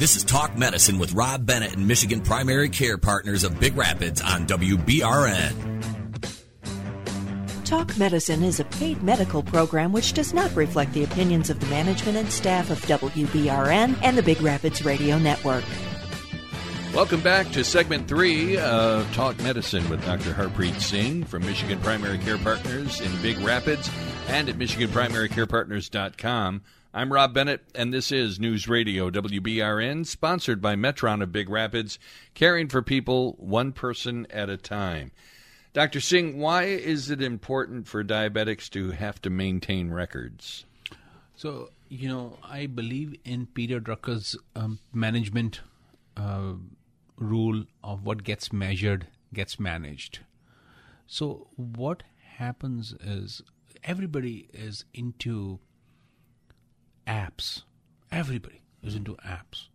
This is Talk Medicine with Rob Bennett and Michigan Primary Care Partners of Big Rapids on WBRN. Talk Medicine is a paid medical program which does not reflect the opinions of the management and staff of WBRN and the Big Rapids Radio Network. Welcome back to segment three of Talk Medicine with Dr. Harpreet Singh from Michigan Primary Care Partners in Big Rapids and at MichiganPrimaryCarePartners.com. I'm Rob Bennett, and this is News Radio WBRN, sponsored by Metron of Big Rapids, caring for people one person at a time. Dr. Singh, why is it important for diabetics to have to maintain records? So, you know, I believe in Peter Drucker's um, management uh, rule of what gets measured gets managed. So, what happens is everybody is into apps. Everybody is into apps.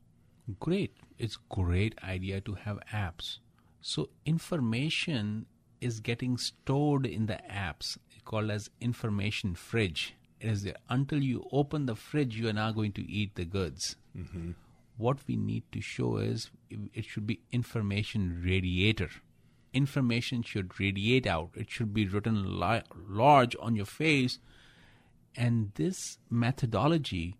Great. It's great idea to have apps. So information is getting stored in the apps called as information fridge. It is there. Until you open the fridge, you are now going to eat the goods. Mm-hmm. What we need to show is it should be information radiator. Information should radiate out. It should be written li- large on your face. And this methodology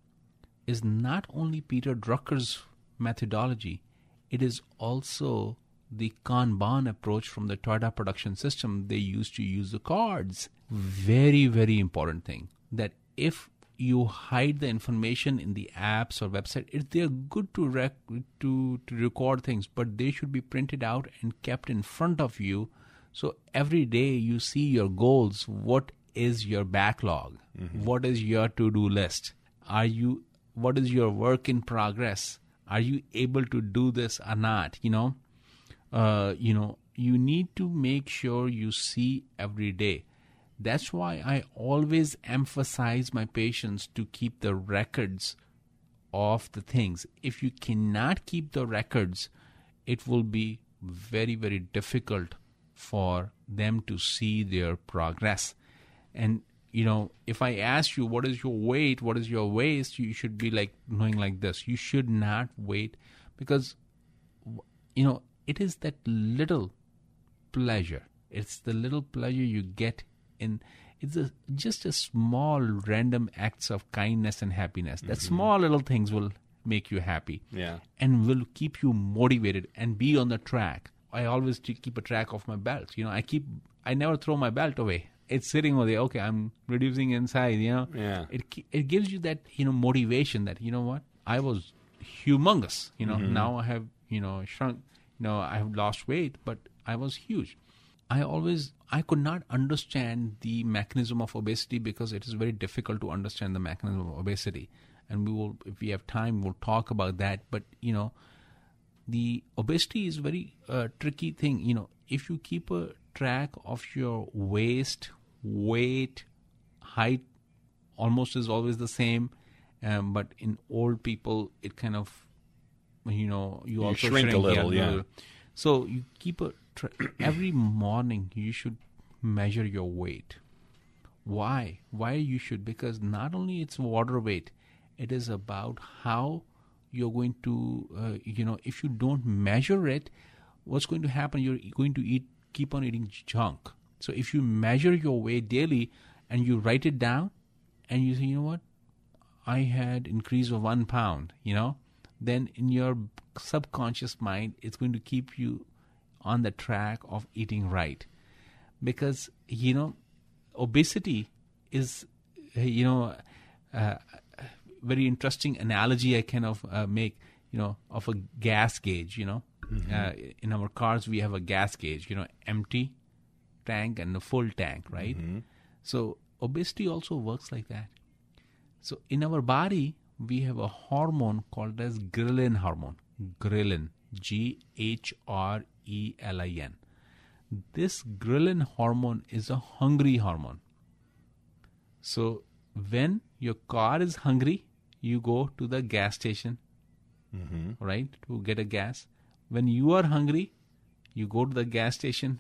is not only Peter Drucker's methodology, it is also the Kanban approach from the Toyota production system, they used to use the cards. Very, very important thing that if you hide the information in the apps or website, it, they're good to, rec- to to record things, but they should be printed out and kept in front of you. So every day you see your goals. What is your backlog? Mm-hmm. What is your to-do list? Are you? What is your work in progress? Are you able to do this or not? You know, uh, you know, you need to make sure you see every day. That's why I always emphasize my patients to keep the records of the things. If you cannot keep the records, it will be very, very difficult for them to see their progress. And, you know, if I ask you what is your weight, what is your waist, you should be like knowing like this. You should not wait because, you know, it is that little pleasure. It's the little pleasure you get in. It's a, just a small random acts of kindness and happiness. That mm-hmm. small little things will make you happy. Yeah. And will keep you motivated and be on the track. I always keep a track of my belt. You know, I keep I never throw my belt away. It's sitting over there. Okay, I'm reducing inside. You know. Yeah. It it gives you that you know motivation that you know what I was humongous. You know mm-hmm. now I have you know shrunk you know, I have lost weight, but I was huge. I always I could not understand the mechanism of obesity because it is very difficult to understand the mechanism of obesity. And we will, if we have time, we'll talk about that. But you know, the obesity is very uh, tricky thing. You know, if you keep a track of your waist, weight, height, almost is always the same. Um, but in old people, it kind of you know you, you also shrink, shrink, a little, yeah. So you keep a every morning you should measure your weight. Why? Why you should? Because not only it's water weight, it is about how you're going to uh, you know if you don't measure it, what's going to happen? You're going to eat keep on eating junk. So if you measure your weight daily and you write it down, and you say, you know what, I had increase of one pound, you know, then in your subconscious mind, it's going to keep you on the track of eating right. Because, you know, obesity is, you know, uh, very interesting analogy I kind of uh, make, you know, of a gas gauge, you know. Mm-hmm. Uh, in our cars, we have a gas gauge, you know, empty tank and a full tank, right? Mm-hmm. So obesity also works like that. So in our body, we have a hormone called as ghrelin hormone. Ghrelin, G H R E L I N. This ghrelin hormone is a hungry hormone. So when your car is hungry, you go to the gas station, mm-hmm. right, to get a gas. When you are hungry, you go to the gas station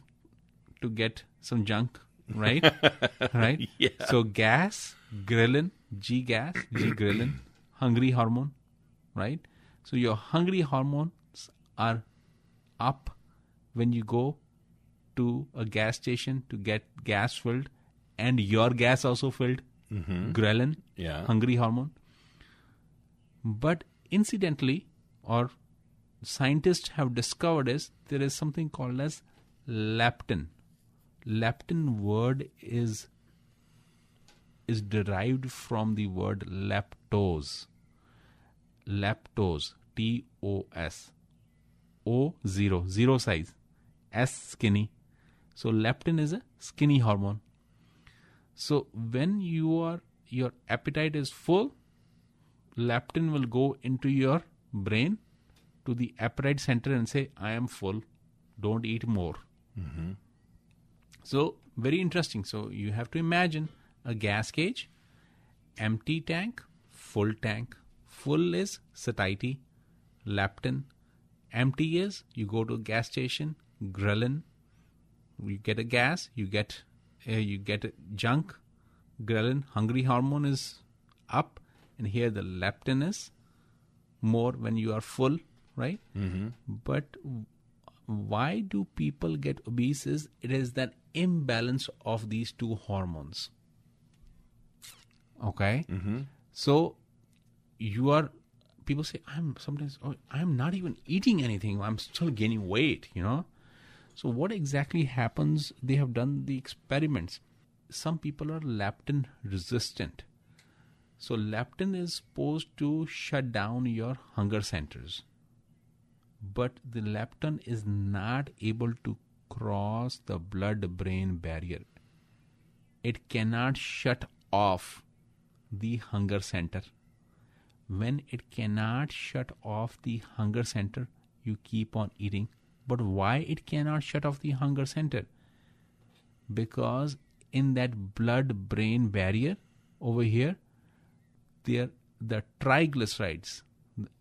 to get some junk, right? right? Yeah. So gas, ghrelin, G gas, G ghrelin hungry hormone, right? So your hungry hormones are up when you go to a gas station to get gas filled and your gas also filled, mm-hmm. ghrelin, Yeah. hungry hormone. But incidentally, or scientists have discovered is there is something called as leptin. Leptin word is is derived from the word leptos. Leptos, T O S. O zero, zero size. S skinny. So leptin is a skinny hormone. So when you are your appetite is full, leptin will go into your brain to the appetite center and say, I am full, don't eat more. Mm-hmm. So, very interesting. So, you have to imagine a gas cage, empty tank, full tank. Full is satiety, leptin. Empty is you go to a gas station, ghrelin. You get a gas, you get uh, you get a junk, ghrelin. Hungry hormone is up, and here the leptin is more when you are full, right? Mm-hmm. But why do people get obese? Is it is that imbalance of these two hormones? Okay, mm-hmm. so you are. People say I'm sometimes oh, I'm not even eating anything. I'm still gaining weight. You know. So what exactly happens? They have done the experiments. Some people are leptin resistant. So leptin is supposed to shut down your hunger centers. But the leptin is not able to cross the blood brain barrier. It cannot shut off the hunger center. When it cannot shut off the hunger center, you keep on eating. But why it cannot shut off the hunger center? Because in that blood brain barrier over here, there the triglycerides.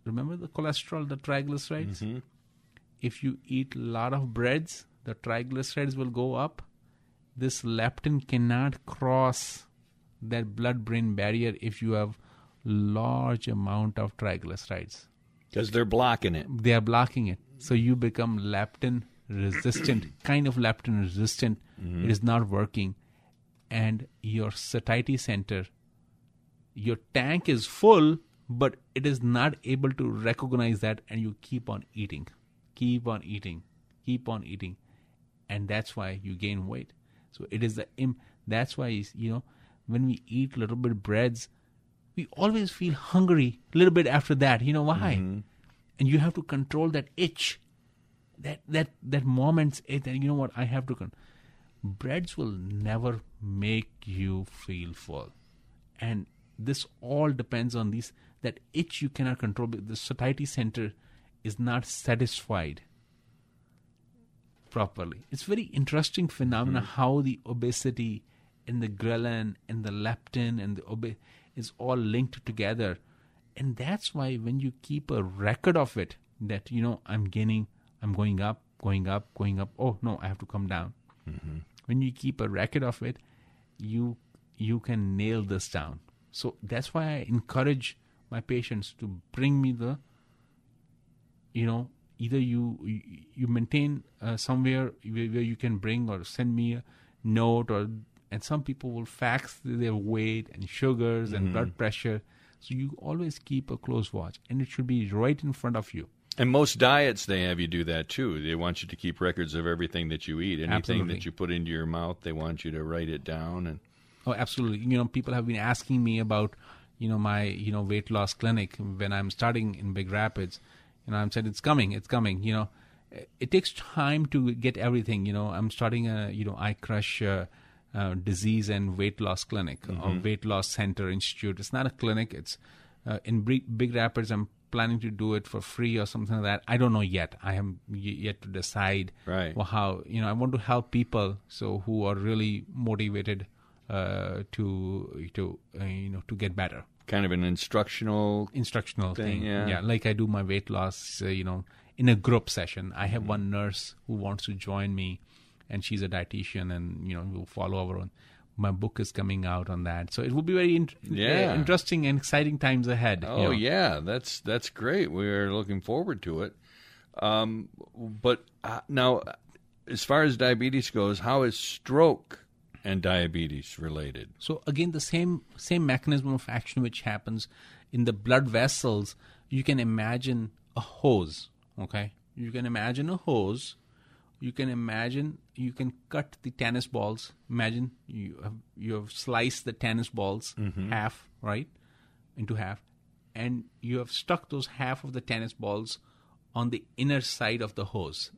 Remember the cholesterol, the triglycerides? Mm-hmm. If you eat a lot of breads, the triglycerides will go up. This leptin cannot cross that blood brain barrier if you have large amount of triglycerides Because they're blocking it. they are blocking it. So you become leptin resistant, kind of leptin resistant. Mm-hmm. It is not working. And your satiety center, your tank is full, but it is not able to recognize that, and you keep on eating, keep on eating, keep on eating. And that's why you gain weight. So it is the Im- that's why you know when we eat little bit breads, we always feel hungry a little bit after that. You know why? Mm-hmm. and you have to control that itch that that that moment's itch. And you know what? I have to con- breads will never make you feel full. And this all depends on these that itch you cannot control. The satiety center is not satisfied properly. It's very interesting phenomena mm-hmm. how the obesity and the ghrelin and the leptin and the obe- is all linked together. And that's why when you keep a record of it that you know i'm gaining i'm going up going up going up oh no i have to come down. When you keep a record of it you you can nail this down. So that's why i encourage my patients to bring me the you know either you you, maintain uh, somewhere where, where you can bring or send me a note or and some people will fax their weight and sugars and blood pressure so you always keep a close watch and it should be right in front of you And most diets, they have you do that too. They want you to keep records of everything that you eat. Anything Absolutely. that you put into your mouth, they want you to write it down. And Oh, absolutely. You know, people have been asking me about, you know, my, you know, weight loss clinic when I'm starting in Big Rapids. You know, I'm said it's coming, it's coming. You know, it takes time to get everything. You know, I'm starting a, you know, I crush uh, uh, disease and weight loss clinic or weight loss center institute. It's not a clinic. It's uh, in Big, Big Rapids. I'm planning to do it for free or something like that. I don't know yet. I am y- yet to decide Right. well, how you know I want to help people so who are really motivated uh, to to uh, you know to get better. kind of an instructional. Instructional Thing, thing, yeah. like I do my weight loss, uh, you know, in a group session. I have one nurse who wants to join me, and she's a dietitian, and you know, we'll follow our own. my book is coming out on that. So it will be very in- Yeah. uh, interesting and exciting times ahead. you Oh know. yeah, that's that's great. We're looking forward to it. Um, but uh, now, as far as diabetes goes, how is stroke and diabetes related? So again, the same same mechanism of action which happens in the blood vessels. You can imagine a hose. Okay, you can imagine a hose. You can imagine you can cut the tennis balls. Imagine you have you have sliced the tennis balls mm-hmm. half, right, into half, and you have stuck those half of the tennis balls on the inner side of the hose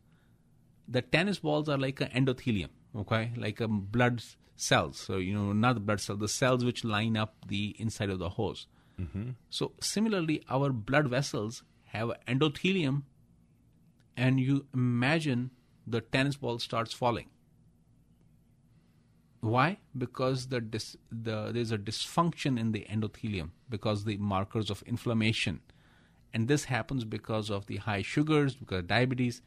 the tennis balls are like an endothelium, okay, like a blood cells. So you know, not the blood cells, the cells which line up the inside of the hose. Mm-hmm. So similarly, our blood vessels have endothelium, and you imagine the tennis ball starts falling. Why? Because the, dis- the there's a dysfunction in the endothelium because the markers of inflammation, and this happens because of the high sugars, because diabetes,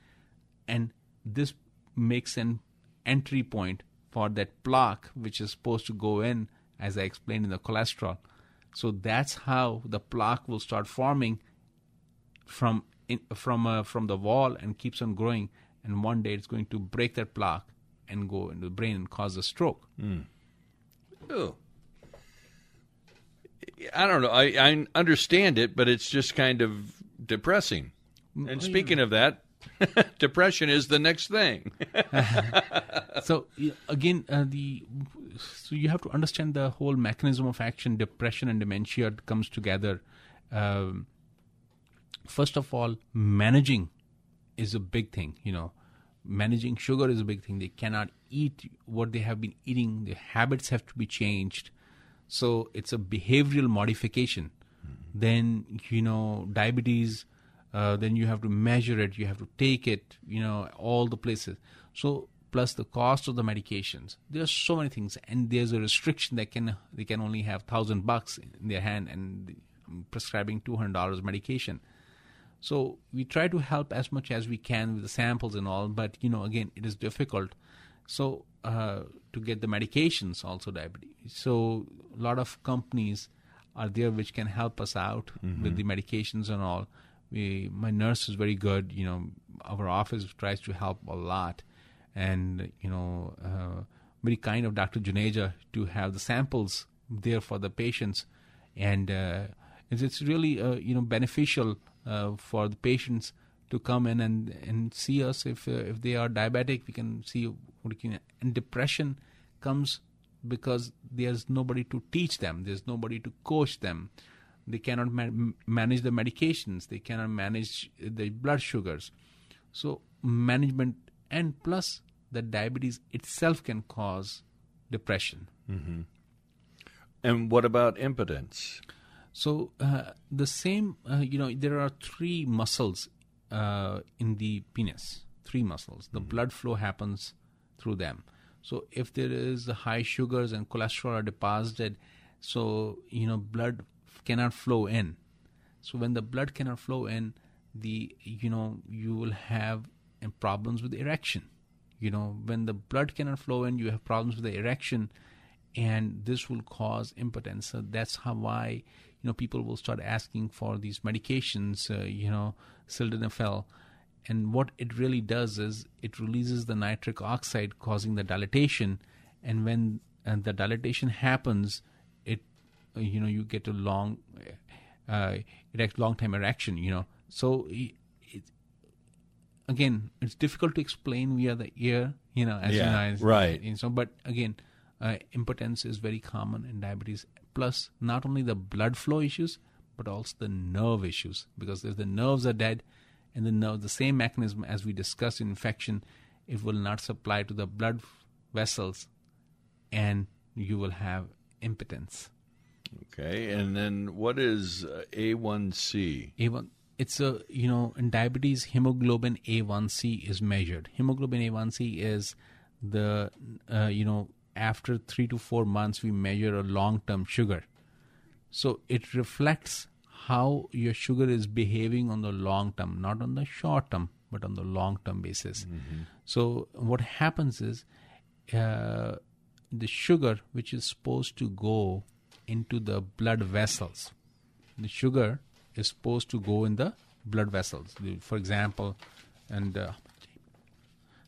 and this makes an entry point for that plaque which is supposed to go in, as I explained in the cholesterol. So that's how the plaque will start forming from in, from uh, from the wall and keeps on growing, and one day it's going to break that plaque and go into the brain and cause a stroke. Oh. I don't know. I, I understand it, but it's just kind of depressing. And speaking of that, depression is the next thing. so again uh, the so you have to understand the whole mechanism of action depression and dementia comes together um, first of all managing is a big thing you know. Managing sugar is a big thing. They cannot eat what they have been eating. Their habits have to be changed. So it's a behavioral modification. Then you know diabetes uh, then you have to measure it. You have to take it you know all the places. So plus the cost of the medications. There are so many things. And there's a restriction that can they can only have thousand bucks in their hand and prescribing $200 medication so we try to help as much as we can with the samples and all, but you know, again, it is difficult. So uh, to get the medications, also diabetes. So a lot of companies are there which can help us out with the medications and all. We, my nurse is very good. You know, our office tries to help a lot, and you know, uh, very kind of Dr. Juneja to have the samples there for the patients, and uh, it's, it's really uh, you know beneficial uh, for the patients to come in and and see us. If uh, if they are diabetic we can see what can and depression comes because there's nobody to teach them. There's nobody to coach them. They cannot ma- manage the medications. They cannot manage the blood sugars. So management and plus the diabetes itself can cause depression. And what about impotence? So uh, the same, uh, you know, there are three muscles uh, in the penis. Three muscles. The blood flow happens through them. So if there is high sugars and cholesterol are deposited, so you know blood cannot flow in. So when the blood cannot flow in, the you know you will have uh, problems with erection. You know when the blood cannot flow in, you have problems with the erection and this will cause impotence. So that's how why you know people will start asking for these medications, uh, you know, sildenafil, and what it really does is it releases the nitric oxide, causing the dilatation, and when and the dilatation happens, it uh, you know you get a long, uh, erect, long time erection, you know. So it, again, it's difficult to explain via the ear, you know, as Yeah, you know, as- right. and so, but again, uh, impotence is very common in diabetes. Plus, not only the blood flow issues, but also the nerve issues, because if the nerves are dead, and the nerve, the same mechanism as we discussed in infection, it will not supply to the blood vessels, and you will have impotence. Okay, and then what is uh, A1C? A1, it's a you know in diabetes, hemoglobin A1C is measured. Hemoglobin A1C is the uh, you know after three to four months we measure a long-term sugar, so it reflects how your sugar is behaving on the long term, not on the short term, but on the long term basis. So what happens is. Uh, the sugar which is supposed to go into the blood vessels. The sugar is supposed to go in the blood vessels. For example, and uh,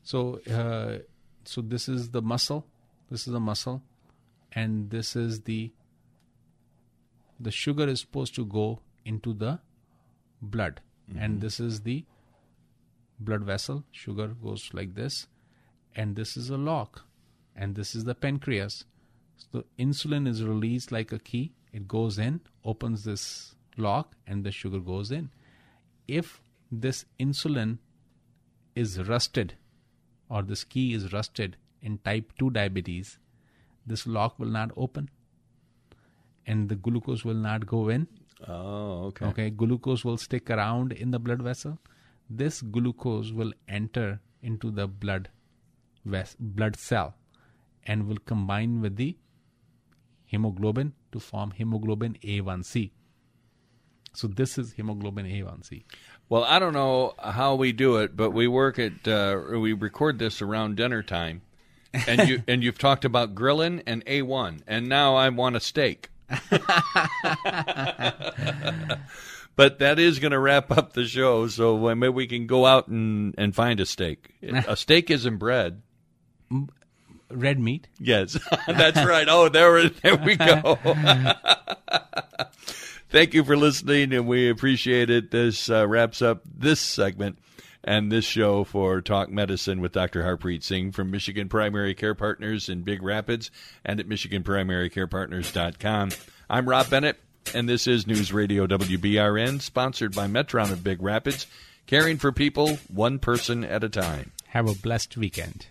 so uh, so this is the muscle. This is the muscle, and this is the the sugar is supposed to go into the blood, and mm-hmm. this is the blood vessel. Sugar goes like this, and this is a lock, and this is the pancreas. So insulin is released like a key. It goes in, opens this lock, and the sugar goes in. If this insulin is rusted, or this key is rusted in type 2 diabetes, this lock will not open and the glucose will not go in. Oh, okay. Okay, glucose will stick around in the blood vessel. This glucose will enter into the blood ves- blood cell and will combine with the hemoglobin to form hemoglobin A1C. So this is hemoglobin A1C. Well, I don't know how we do it, but we work at uh, we record this around dinner time, and you and you've talked about grilling and A one, and now I want a steak. but that is going to wrap up the show, so maybe we can go out and, and find a steak. A steak isn't bread. Red meat. Yes, that's right. Oh, there, there we go. Thank you for listening, and we appreciate it. This uh, wraps up this segment and this show for Talk Medicine with Dr. Harpreet Singh from Michigan Primary Care Partners in Big Rapids and at MichiganPrimaryCarePartners.com. I'm Rob Bennett, and this is News Radio WBRN, sponsored by Metron of Big Rapids, caring for people one person at a time. Have a blessed weekend.